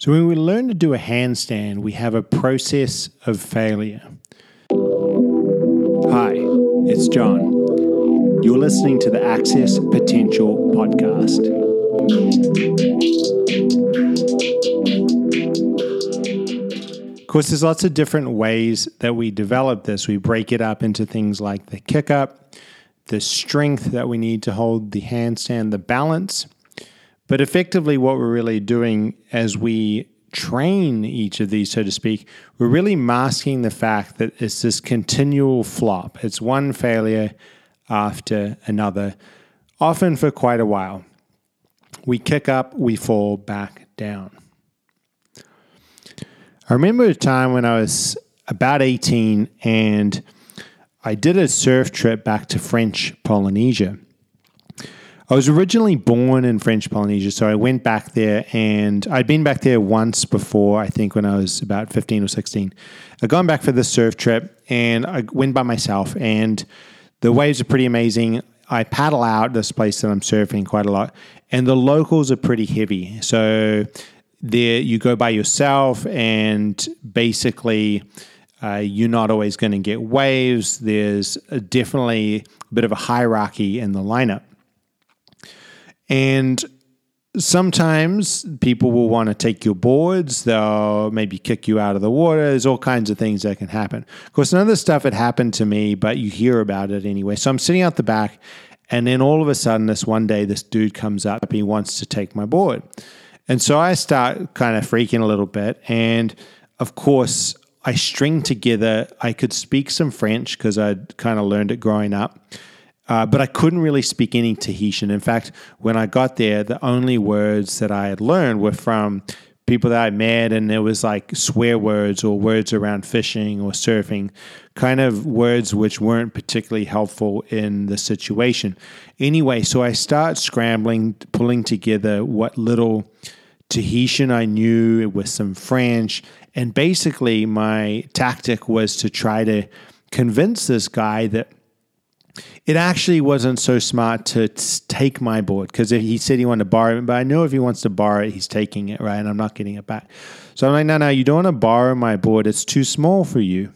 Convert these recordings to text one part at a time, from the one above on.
So, when we learn to do a handstand, we have a process of failure. Hi, it's John. You're listening to the Access Potential Podcast. Of course, there's lots of different ways that we develop this. We break it up into things like the kick up, the strength that we need to hold the handstand, the balance but effectively, what we're really doing as we train each of these, so to speak, we're really masking the fact that it's this continual flop. It's one failure after another, often for quite a while. We kick up, we fall back down. I remember a time when I was about 18 and I did a surf trip back to French Polynesia. I was originally born in French Polynesia, so I went back there and I'd been back there once before, I think when I was about 15 or 16. I'd gone back for this surf trip and I went by myself, and the waves are pretty amazing. I paddle out this place that I'm surfing quite a lot, and the locals are pretty heavy. So there you go by yourself, and basically, uh, you're not always going to get waves. There's definitely a bit of a hierarchy in the lineup. And sometimes people will want to take your boards. They'll maybe kick you out of the water. There's all kinds of things that can happen. Of course, none of this stuff had happened to me, but you hear about it anyway. So I'm sitting out the back, and then all of a sudden, this one day, this dude comes up. He wants to take my board. And so I start kind of freaking a little bit. And of course, I string together, I could speak some French because I'd kind of learned it growing up. Uh, but I couldn't really speak any Tahitian. In fact, when I got there, the only words that I had learned were from people that I met, and it was like swear words or words around fishing or surfing, kind of words which weren't particularly helpful in the situation. Anyway, so I start scrambling, pulling together what little Tahitian I knew with some French, and basically my tactic was to try to convince this guy that it actually wasn't so smart to take my board because he said he wanted to borrow it, but I know if he wants to borrow it, he's taking it, right? And I'm not getting it back. So I'm like, no, no, you don't want to borrow my board. It's too small for you.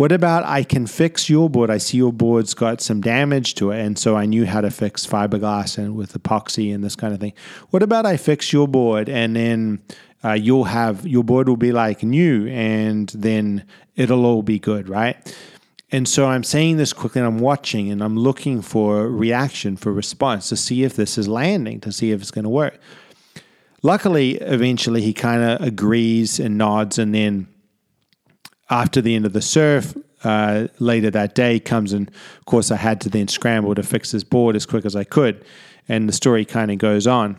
What about I can fix your board? I see your board's got some damage to it. And so I knew how to fix fiberglass and with epoxy and this kind of thing. What about I fix your board and then uh, you'll have your board will be like new and then it'll all be good, right? And so I'm saying this quickly and I'm watching and I'm looking for reaction, for response to see if this is landing, to see if it's going to work. Luckily, eventually he kind of agrees and nods. And then after the end of the surf, uh, later that day comes and of course I had to then scramble to fix this board as quick as I could. And the story kind of goes on.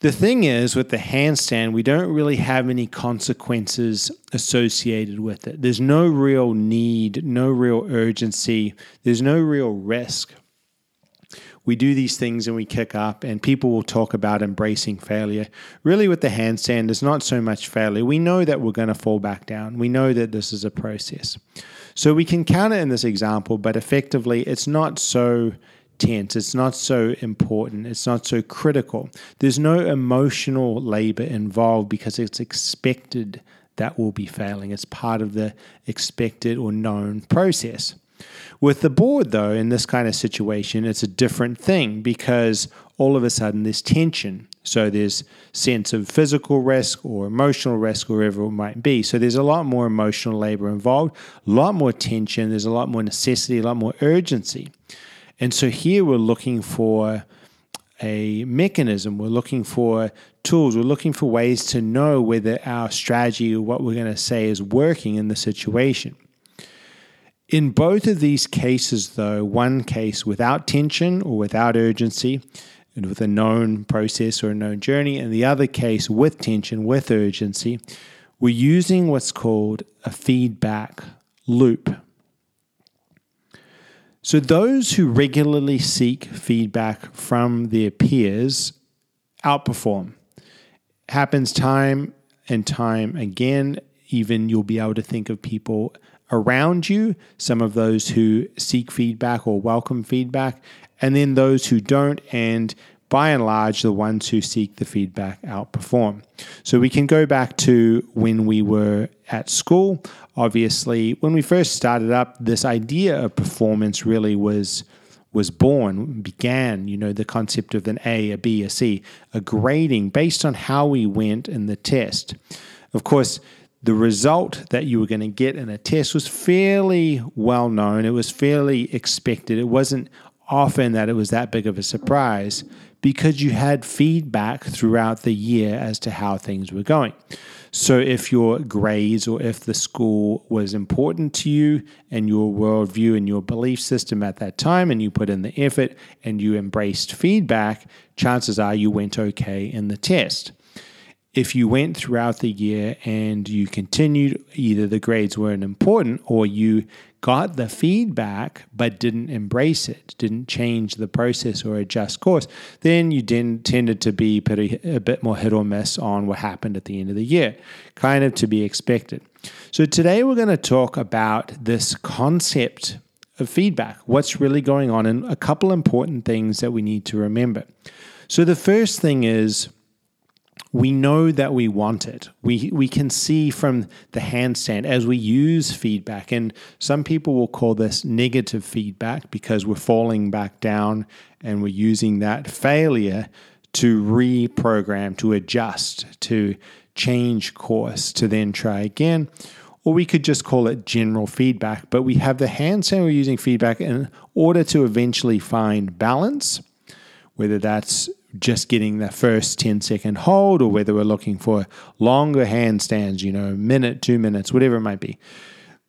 The thing is, with the handstand, we don't really have any consequences associated with it. There's no real need, no real urgency, there's no real risk. We do these things and we kick up, and people will talk about embracing failure. Really, with the handstand, there's not so much failure. We know that we're going to fall back down, we know that this is a process. So we can count it in this example, but effectively, it's not so tense. It's not so important. It's not so critical. There's no emotional labor involved because it's expected that will be failing. It's part of the expected or known process. With the board, though, in this kind of situation, it's a different thing because all of a sudden there's tension. So there's sense of physical risk or emotional risk, wherever it might be. So there's a lot more emotional labor involved, a lot more tension. There's a lot more necessity, a lot more urgency. And so here we're looking for a mechanism, we're looking for tools, we're looking for ways to know whether our strategy or what we're going to say is working in the situation. In both of these cases, though, one case without tension or without urgency, and with a known process or a known journey, and the other case with tension, with urgency, we're using what's called a feedback loop. So, those who regularly seek feedback from their peers outperform. Happens time and time again. Even you'll be able to think of people around you, some of those who seek feedback or welcome feedback, and then those who don't. And by and large, the ones who seek the feedback outperform. So we can go back to when we were at school. Obviously, when we first started up, this idea of performance really was was born, began, you know, the concept of an A, a B, a C, a grading based on how we went in the test. Of course, the result that you were going to get in a test was fairly well known. It was fairly expected. It wasn't often that it was that big of a surprise because you had feedback throughout the year as to how things were going. So, if your grades or if the school was important to you and your worldview and your belief system at that time, and you put in the effort and you embraced feedback, chances are you went okay in the test if you went throughout the year and you continued, either the grades weren't important or you got the feedback but didn't embrace it, didn't change the process or adjust course, then you then tended to be pretty, a bit more hit or miss on what happened at the end of the year, kind of to be expected. So today we're going to talk about this concept of feedback, what's really going on, and a couple important things that we need to remember. So the first thing is we know that we want it. We, we can see from the handstand as we use feedback, and some people will call this negative feedback because we're falling back down and we're using that failure to reprogram, to adjust, to change course, to then try again. Or we could just call it general feedback, but we have the handstand, we're using feedback in order to eventually find balance, whether that's just getting that first 10 second hold or whether we're looking for longer handstands, you know, a minute, two minutes, whatever it might be.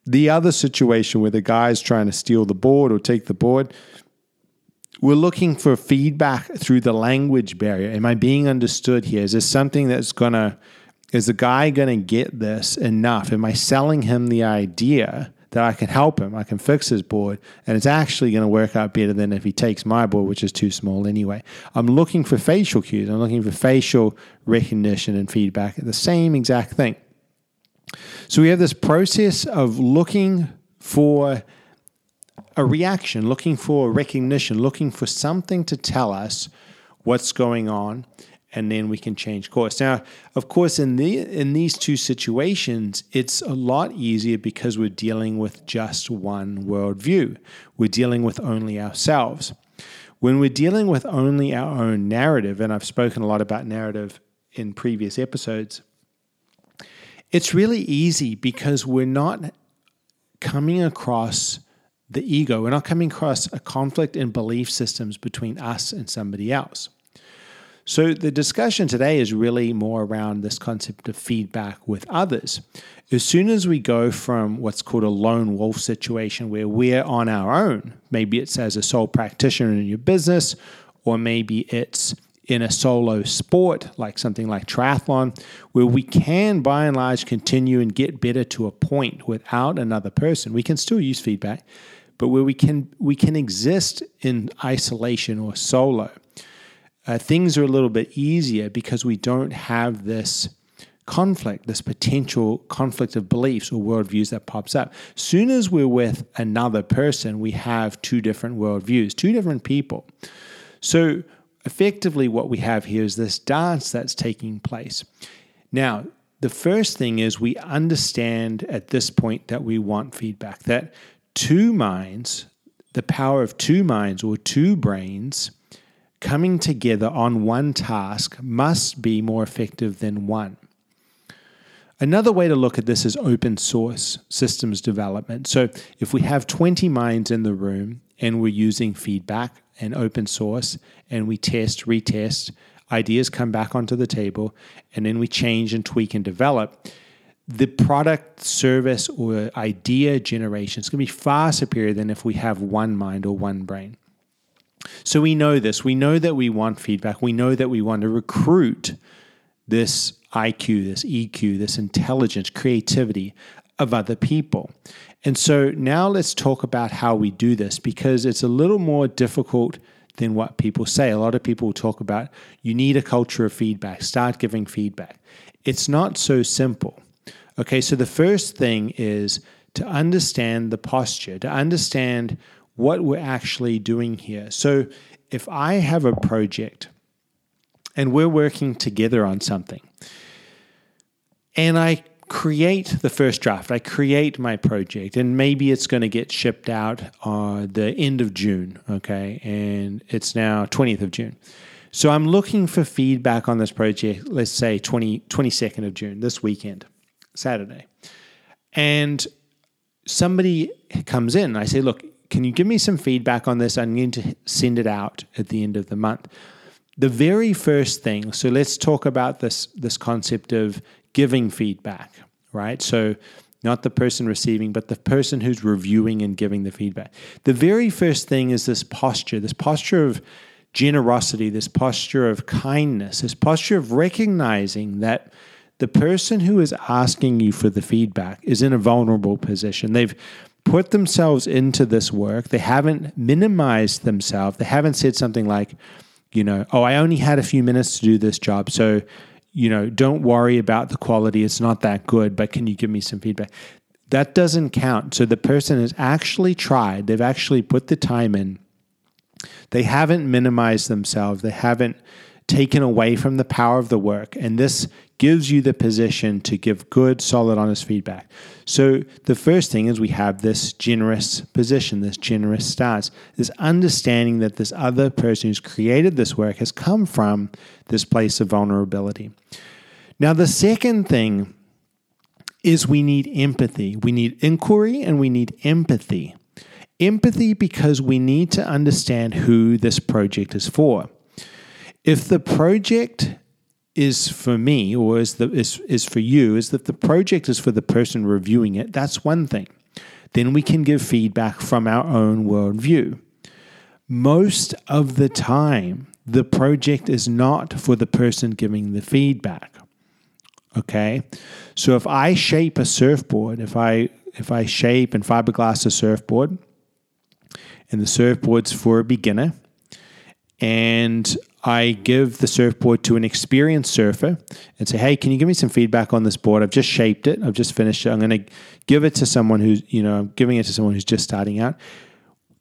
The other situation where the guy's trying to steal the board or take the board, we're looking for feedback through the language barrier. Am I being understood here? Is this something that's going to, is the guy going to get this enough? Am I selling him the idea that I can help him, I can fix his board, and it's actually going to work out better than if he takes my board, which is too small anyway. I'm looking for facial cues, I'm looking for facial recognition and feedback, the same exact thing. So we have this process of looking for a reaction, looking for recognition, looking for something to tell us what's going on and then we can change course. Now, of course, in the in these two situations, it's a lot easier because we're dealing with just one worldview. We're dealing with only ourselves. When we're dealing with only our own narrative, and I've spoken a lot about narrative in previous episodes, it's really easy because we're not coming across the ego. We're not coming across a conflict in belief systems between us and somebody else. So, the discussion today is really more around this concept of feedback with others. As soon as we go from what's called a lone wolf situation where we're on our own, maybe it's as a sole practitioner in your business, or maybe it's in a solo sport like something like triathlon, where we can by and large continue and get better to a point without another person. We can still use feedback, but where we can we can exist in isolation or solo uh, things are a little bit easier because we don't have this conflict, this potential conflict of beliefs or worldviews that pops up. Soon as we're with another person, we have two different worldviews, two different people. So effectively, what we have here is this dance that's taking place. Now, the first thing is we understand at this point that we want feedback, that two minds, the power of two minds or two brains, coming together on one task must be more effective than one. Another way to look at this is open source systems development. So, if we have 20 minds in the room and we're using feedback and open source and we test, retest, ideas come back onto the table, and then we change and tweak and develop, the product, service, or idea generation is going to be far superior than if we have one mind or one brain. So we know this. We know that we want feedback. We know that we want to recruit this IQ, this EQ, this intelligence, creativity of other people. And so now let's talk about how we do this because it's a little more difficult than what people say. A lot of people talk about you need a culture of feedback, start giving feedback. It's not so simple. Okay, so the first thing is to understand the posture, to understand what we're actually doing here. So if I have a project and we're working together on something, and I create the first draft. I create my project, and maybe it's going to get shipped out uh, the end of June. Okay, and it's now 20th of June. So I'm looking for feedback on this project, let's say 20, 22nd of June, this weekend, Saturday. And somebody comes in. I say, look, can you give me some feedback on this? I'm going to send it out at the end of the month. The very first thing, so let's talk about this, this concept of giving feedback, right? So, not the person receiving, but the person who's reviewing and giving the feedback. The very first thing is this posture, this posture of generosity, this posture of kindness, this posture of recognizing that the person who is asking you for the feedback is in a vulnerable position. They've put themselves into this work, they haven't minimized themselves, they haven't said something like, you know, oh, I only had a few minutes to do this job. So you know, don't worry about the quality. It's not that good, but can you give me some feedback? That doesn't count. So the person has actually tried, they've actually put the time in. They haven't minimized themselves, they haven't taken away from the power of the work. And this gives you the position to give good, solid, honest feedback. So the first thing is we have this generous position, this generous stance, this understanding that this other person who's created this work has come from this place of vulnerability. Now, the second thing is we need empathy. We need inquiry and we need empathy. Empathy because we need to understand who this project is for. If the project is for me or is the is is for you is that the project is for the person reviewing it. That's one thing. Then we can give feedback from our own worldview. Most of the time, the project is not for the person giving the feedback. Okay? So if I shape a surfboard, if I if I shape and fiberglass a surfboard, and the surfboard's for a beginner, and I give the surfboard to an experienced surfer and say, "Hey, can you give me some feedback on this board? I've just shaped it. I've just finished it. I'm going to give it to someone who's, you know, I'm giving it to someone who's just starting out."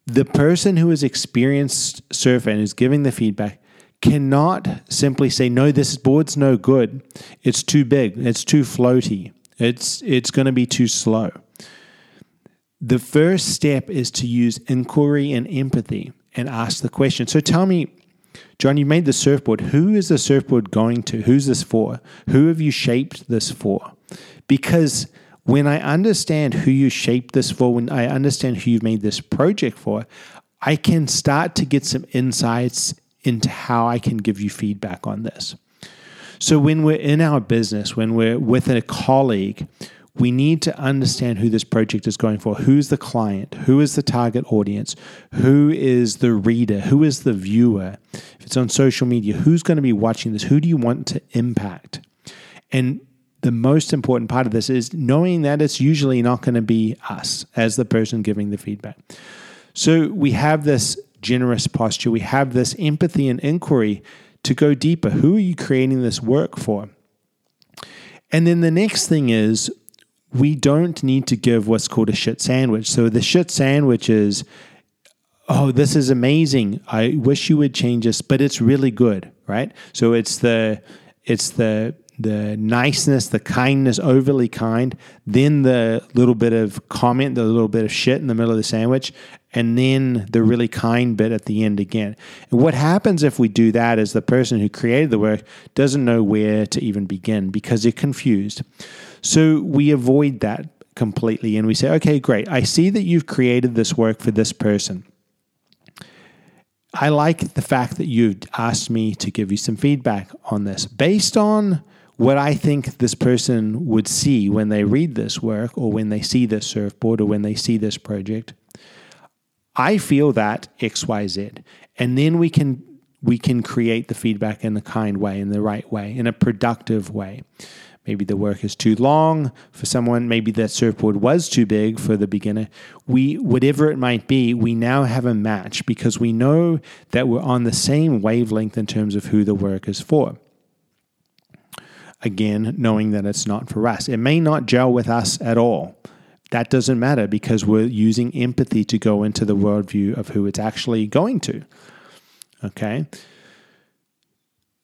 The person who is experienced surfer and is giving the feedback cannot simply say, "No, this board's no good. It's too big. It's too floaty. It's it's going to be too slow." The first step is to use inquiry and empathy and ask the question. So tell me, John, you made the surfboard. Who is the surfboard going to? Who's this for? Who have you shaped this for? Because when I understand who you shaped this for, when I understand who you've made this project for, I can start to get some insights into how I can give you feedback on this. So when we're in our business, when we're with a colleague, we need to understand who this project is going for. Who's the client? Who is the target audience? Who is the reader? Who is the viewer? If it's on social media, who's going to be watching this? Who do you want to impact? And the most important part of this is knowing that it's usually not going to be us as the person giving the feedback. So we have this generous posture, we have this empathy and inquiry to go deeper. Who are you creating this work for? And then the next thing is we don't need to give what's called a shit sandwich. So the shit sandwich is, oh, this is amazing. I wish you would change this, but it's really good, right? So it's the it's the the niceness, the kindness, overly kind, then the little bit of comment, the little bit of shit in the middle of the sandwich, and then the really kind bit at the end again. And what happens if we do that is the person who created the work doesn't know where to even begin because they're confused. So we avoid that completely and we say, okay, great. I see that you've created this work for this person. I like the fact that you've asked me to give you some feedback on this based on what I think this person would see when they read this work or when they see this surfboard or when they see this project. I feel that XYZ. And then we can we can create the feedback in a kind way, in the right way, in a productive way. Maybe the work is too long for someone. Maybe that surfboard was too big for the beginner. We, whatever it might be, we now have a match because we know that we're on the same wavelength in terms of who the work is for. Again, knowing that it's not for us. It may not gel with us at all. That doesn't matter because we're using empathy to go into the worldview of who it's actually going to. Okay.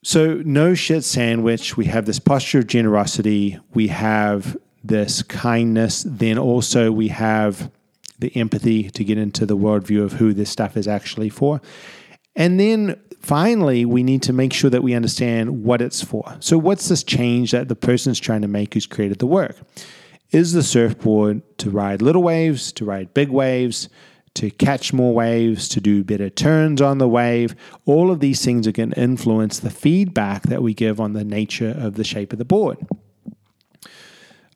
So, no shit sandwich. We have this posture of generosity. We have this kindness. Then also, we have the empathy to get into the worldview of who this stuff is actually for. And then finally, we need to make sure that we understand what it's for. So, what's this change that the person's trying to make who's created the work? Is the surfboard to ride little waves, to ride big waves, to catch more waves, to do better turns on the wave. All of these things are going to influence the feedback that we give on the nature of the shape of the board.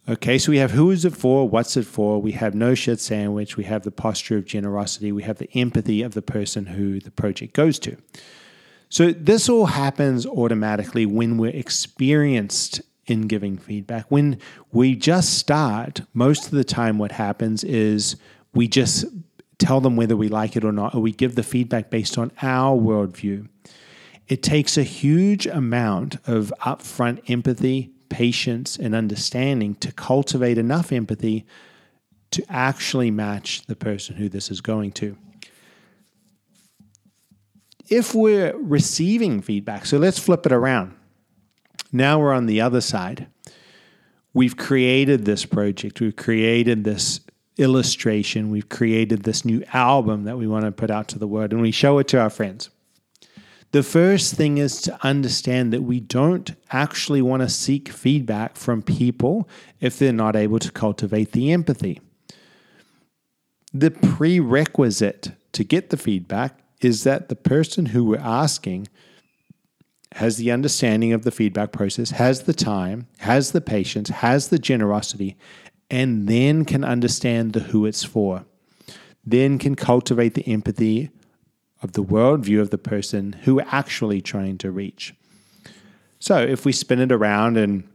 Okay, so we have who is it for, what's it for, we have no shit sandwich, we have the posture of generosity, we have the empathy of the person who the project goes to. So this all happens automatically when we're experienced in giving feedback. When we just start, most of the time what happens is we just tell them whether we like it or not, or we give the feedback based on our worldview. It takes a huge amount of upfront empathy, patience, and understanding to cultivate enough empathy to actually match the person who this is going to. If we're receiving feedback, so let's flip it around. Now we're on the other side. We've created this project, we've created this illustration. We've created this new album that we want to put out to the world and we show it to our friends. The first thing is to understand that we don't actually want to seek feedback from people if they're not able to cultivate the empathy. The prerequisite to get the feedback is that the person who we're asking has the understanding of the feedback process, has the time, has the patience, has the generosity, and then can understand the who it's for. Then can cultivate the empathy of the worldview of the person who we're actually trying to reach. So if we spin it around and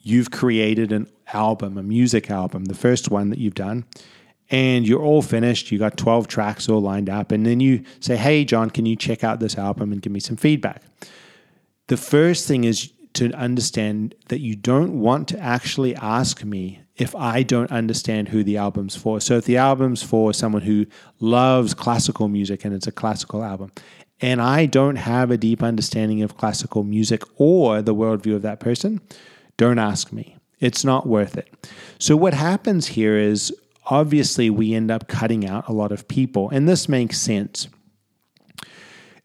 you've created an album, a music album, the first one that you've done, and you're all finished, you got 12 tracks all lined up, and then you say, Hey, John, can you check out this album and give me some feedback? The first thing is to understand that you don't want to actually ask me if I don't understand who the album's for. So if the album's for someone who loves classical music and it's a classical album, and I don't have a deep understanding of classical music or the worldview of that person, don't ask me. It's not worth it. So what happens here is obviously we end up cutting out a lot of people, and this makes sense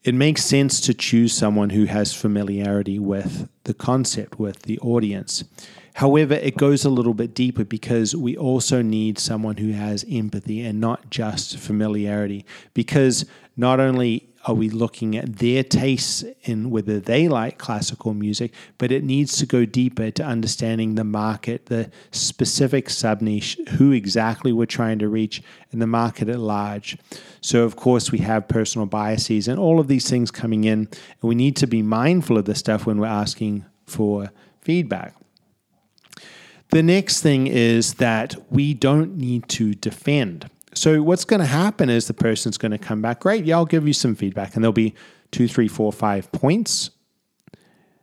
it makes sense to choose someone who has familiarity with the concept, with the audience. However, it goes a little bit deeper because we also need someone who has empathy and not just familiarity. Because not only are we looking at their tastes in whether they like classical music, but it needs to go deeper to understanding the market, the specific sub niche, who exactly we're trying to reach, and the market at large. So, of course, we have personal biases and all of these things coming in, and we need to be mindful of this stuff when we're asking for feedback. The next thing is that we don't need to defend. So what's going to happen is the person's going to come back, great, yeah, I'll give you some feedback. And there'll be two, three, four, five points.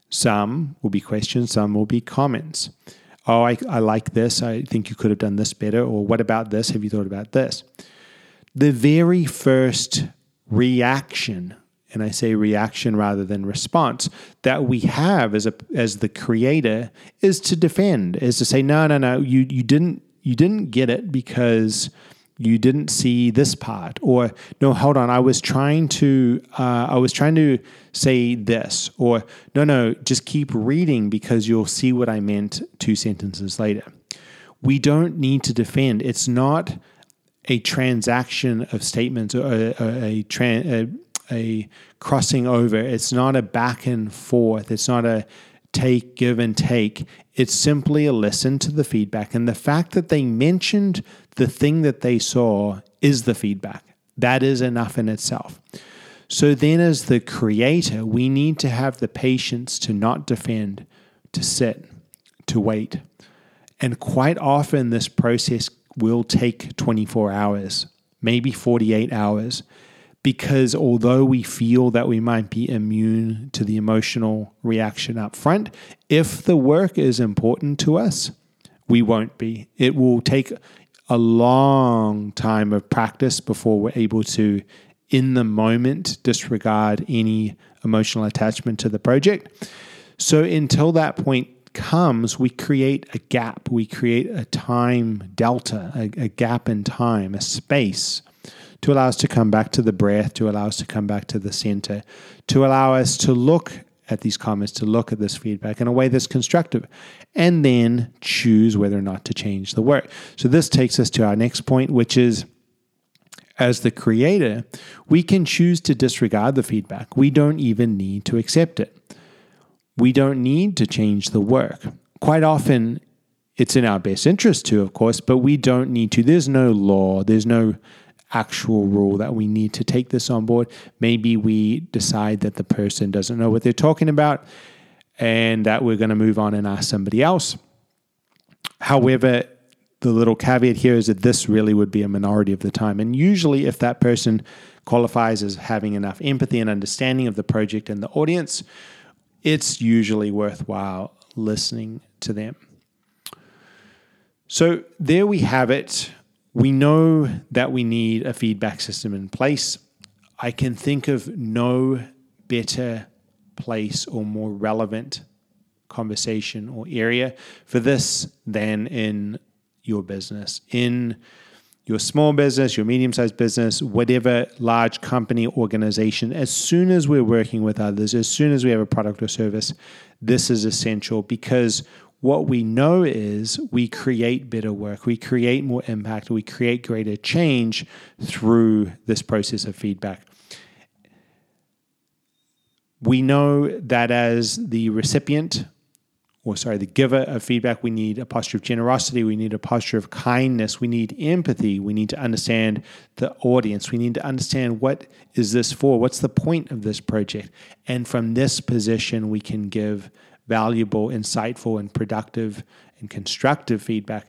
Some will be questions, some will be comments. Oh, I, I like this. I think you could have done this better. Or what about this? Have you thought about this? The very first reaction, and I say reaction rather than response, that we have as a as the creator is to defend, is to say, no, no, no, you you didn't you didn't get it because you didn't see this part. Or no hold on i was trying to uh, i was trying to say this. Or no no just keep reading because you'll see what i meant two sentences later. We don't need to defend. It's not a transaction of statements or a, a, a, a crossing over it's not a back and forth it's not a take, give, and take. It's simply a listen to the feedback. And the fact that they mentioned the thing that they saw is the feedback. That is enough in itself. So then, as the creator, we need to have the patience to not defend, to sit, to wait. And quite often, this process will take 24 hours, maybe 48 hours because although we feel that we might be immune to the emotional reaction up front, if the work is important to us, we won't be. It will take a long time of practice before we're able to in the moment disregard any emotional attachment to the project. So until that point comes, we create a gap, we create a time delta, a, a gap in time, a space to allow us to come back to the breath, to allow us to come back to the center, to allow us to look at these comments, to look at this feedback in a way that's constructive, and then choose whether or not to change the work. So, this takes us to our next point, which is as the creator, we can choose to disregard the feedback. We don't even need to accept it. We don't need to change the work. Quite often, it's in our best interest to, of course, but we don't need to. There's no law, there's no actual rule that we need to take this on board. Maybe we decide that the person doesn't know what they're talking about and that we're going to move on and ask somebody else. However, the little caveat here is that this really would be a minority of the time. And usually, if that person qualifies as having enough empathy and understanding of the project and the audience, it's usually worthwhile listening to them. So, there we have it we know that we need a feedback system in place. I can think of no better place or more relevant conversation or area for this than in your business. In your small business, your medium sized business, whatever large company organization, as soon as we're working with others, as soon as we have a product or service, this is essential because what we know is we create better work, we create more impact, we create greater change through this process of feedback. We know that as the recipient, or sorry, the giver of feedback, we need a posture of generosity, we need a posture of kindness, we need empathy, we need to understand the audience, we need to understand what is this for, what's the point of this project. And from this position, we can give valuable, insightful, and productive and constructive feedback.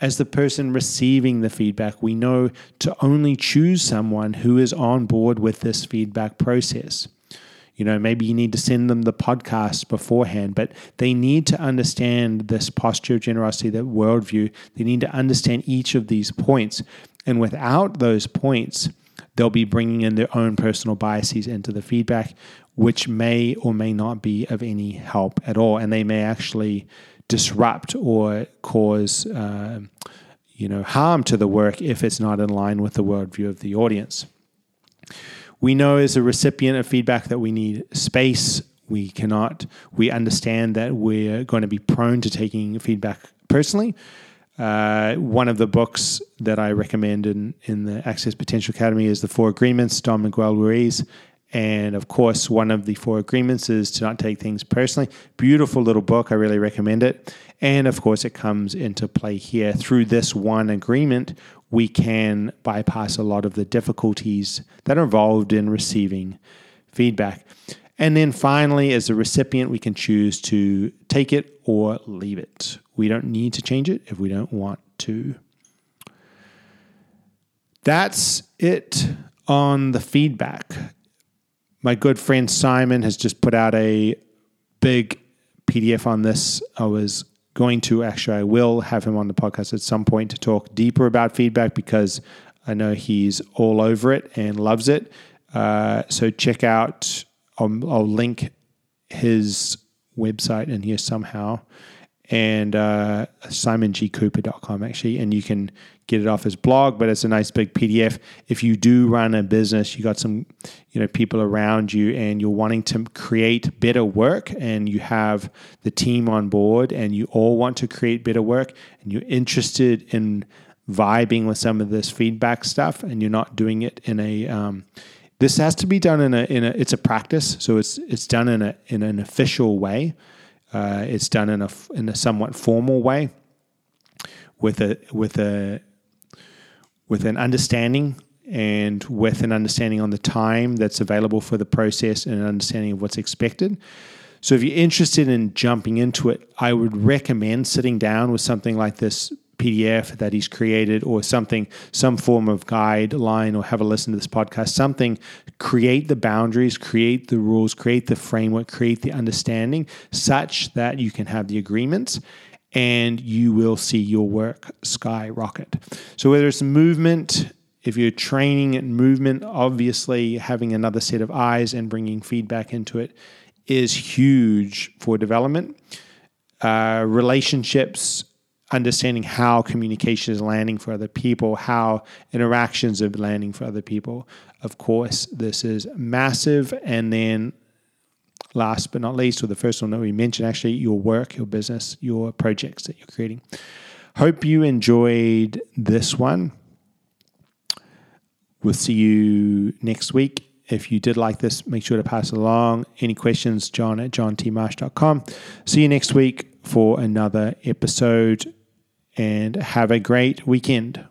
As the person receiving the feedback, we know to only choose someone who is on board with this feedback process. You know, maybe you need to send them the podcast beforehand, but they need to understand this posture of generosity, that worldview. They need to understand each of these points. And without those points, they'll be bringing in their own personal biases into the feedback, which may or may not be of any help at all. And they may actually disrupt or cause uh, you know harm to the work if it's not in line with the worldview of the audience. We know as a recipient of feedback that we need space. We cannot, we understand that we're going to be prone to taking feedback personally. Uh, one of the books that I recommend in, in the Access Potential Academy is The Four Agreements, Don Miguel Ruiz. And of course, one of the four agreements is to not take things personally. Beautiful little book. I really recommend it. And of course, it comes into play here. Through this one agreement, we can bypass a lot of the difficulties that are involved in receiving feedback. And then finally, as a recipient, we can choose to take it or leave it. We don't need to change it if we don't want to. That's it on the feedback my good friend Simon has just put out a big PDF on this. I was going to actually, I will have him on the podcast at some point to talk deeper about feedback because I know he's all over it and loves it. Uh, so check out, I'll, I'll, link his website in here somehow and uh, simongcooper.com actually, and you can get it off his blog. But it's a nice big PDF. If you do run a business, you got some, you know, people around you, and you're wanting to create better work, and you have the team on board, and you all want to create better work, and you're interested in vibing with some of this feedback stuff, and you're not doing it in a um, this has to be done in a in a it's a practice so it's it's done in a in an official way uh, it's done in a in a somewhat formal way, with a with a with an understanding and with an understanding on the time that's available for the process and an understanding of what's expected. So, if you're interested in jumping into it, I would recommend sitting down with something like this PDF that he's created or something, some form of guideline, or have a listen to this podcast, something, create the boundaries, create the rules, create the framework, create the understanding such that you can have the agreements and you will see your work skyrocket. So, whether it's movement If you're training and movement, obviously having another set of eyes and bringing feedback into it is huge for development. Uh, relationships, understanding how communication is landing for other people, how interactions are landing for other people. Of course, this is massive. And then, last but not least, or the first one that we mentioned, actually, your work, your business, your projects that you're creating. Hope you enjoyed this one. We'll see you next week. If you did like this, make sure to pass it along. Any questions, john at johntmarsh.com. See you next week for another episode and have a great weekend.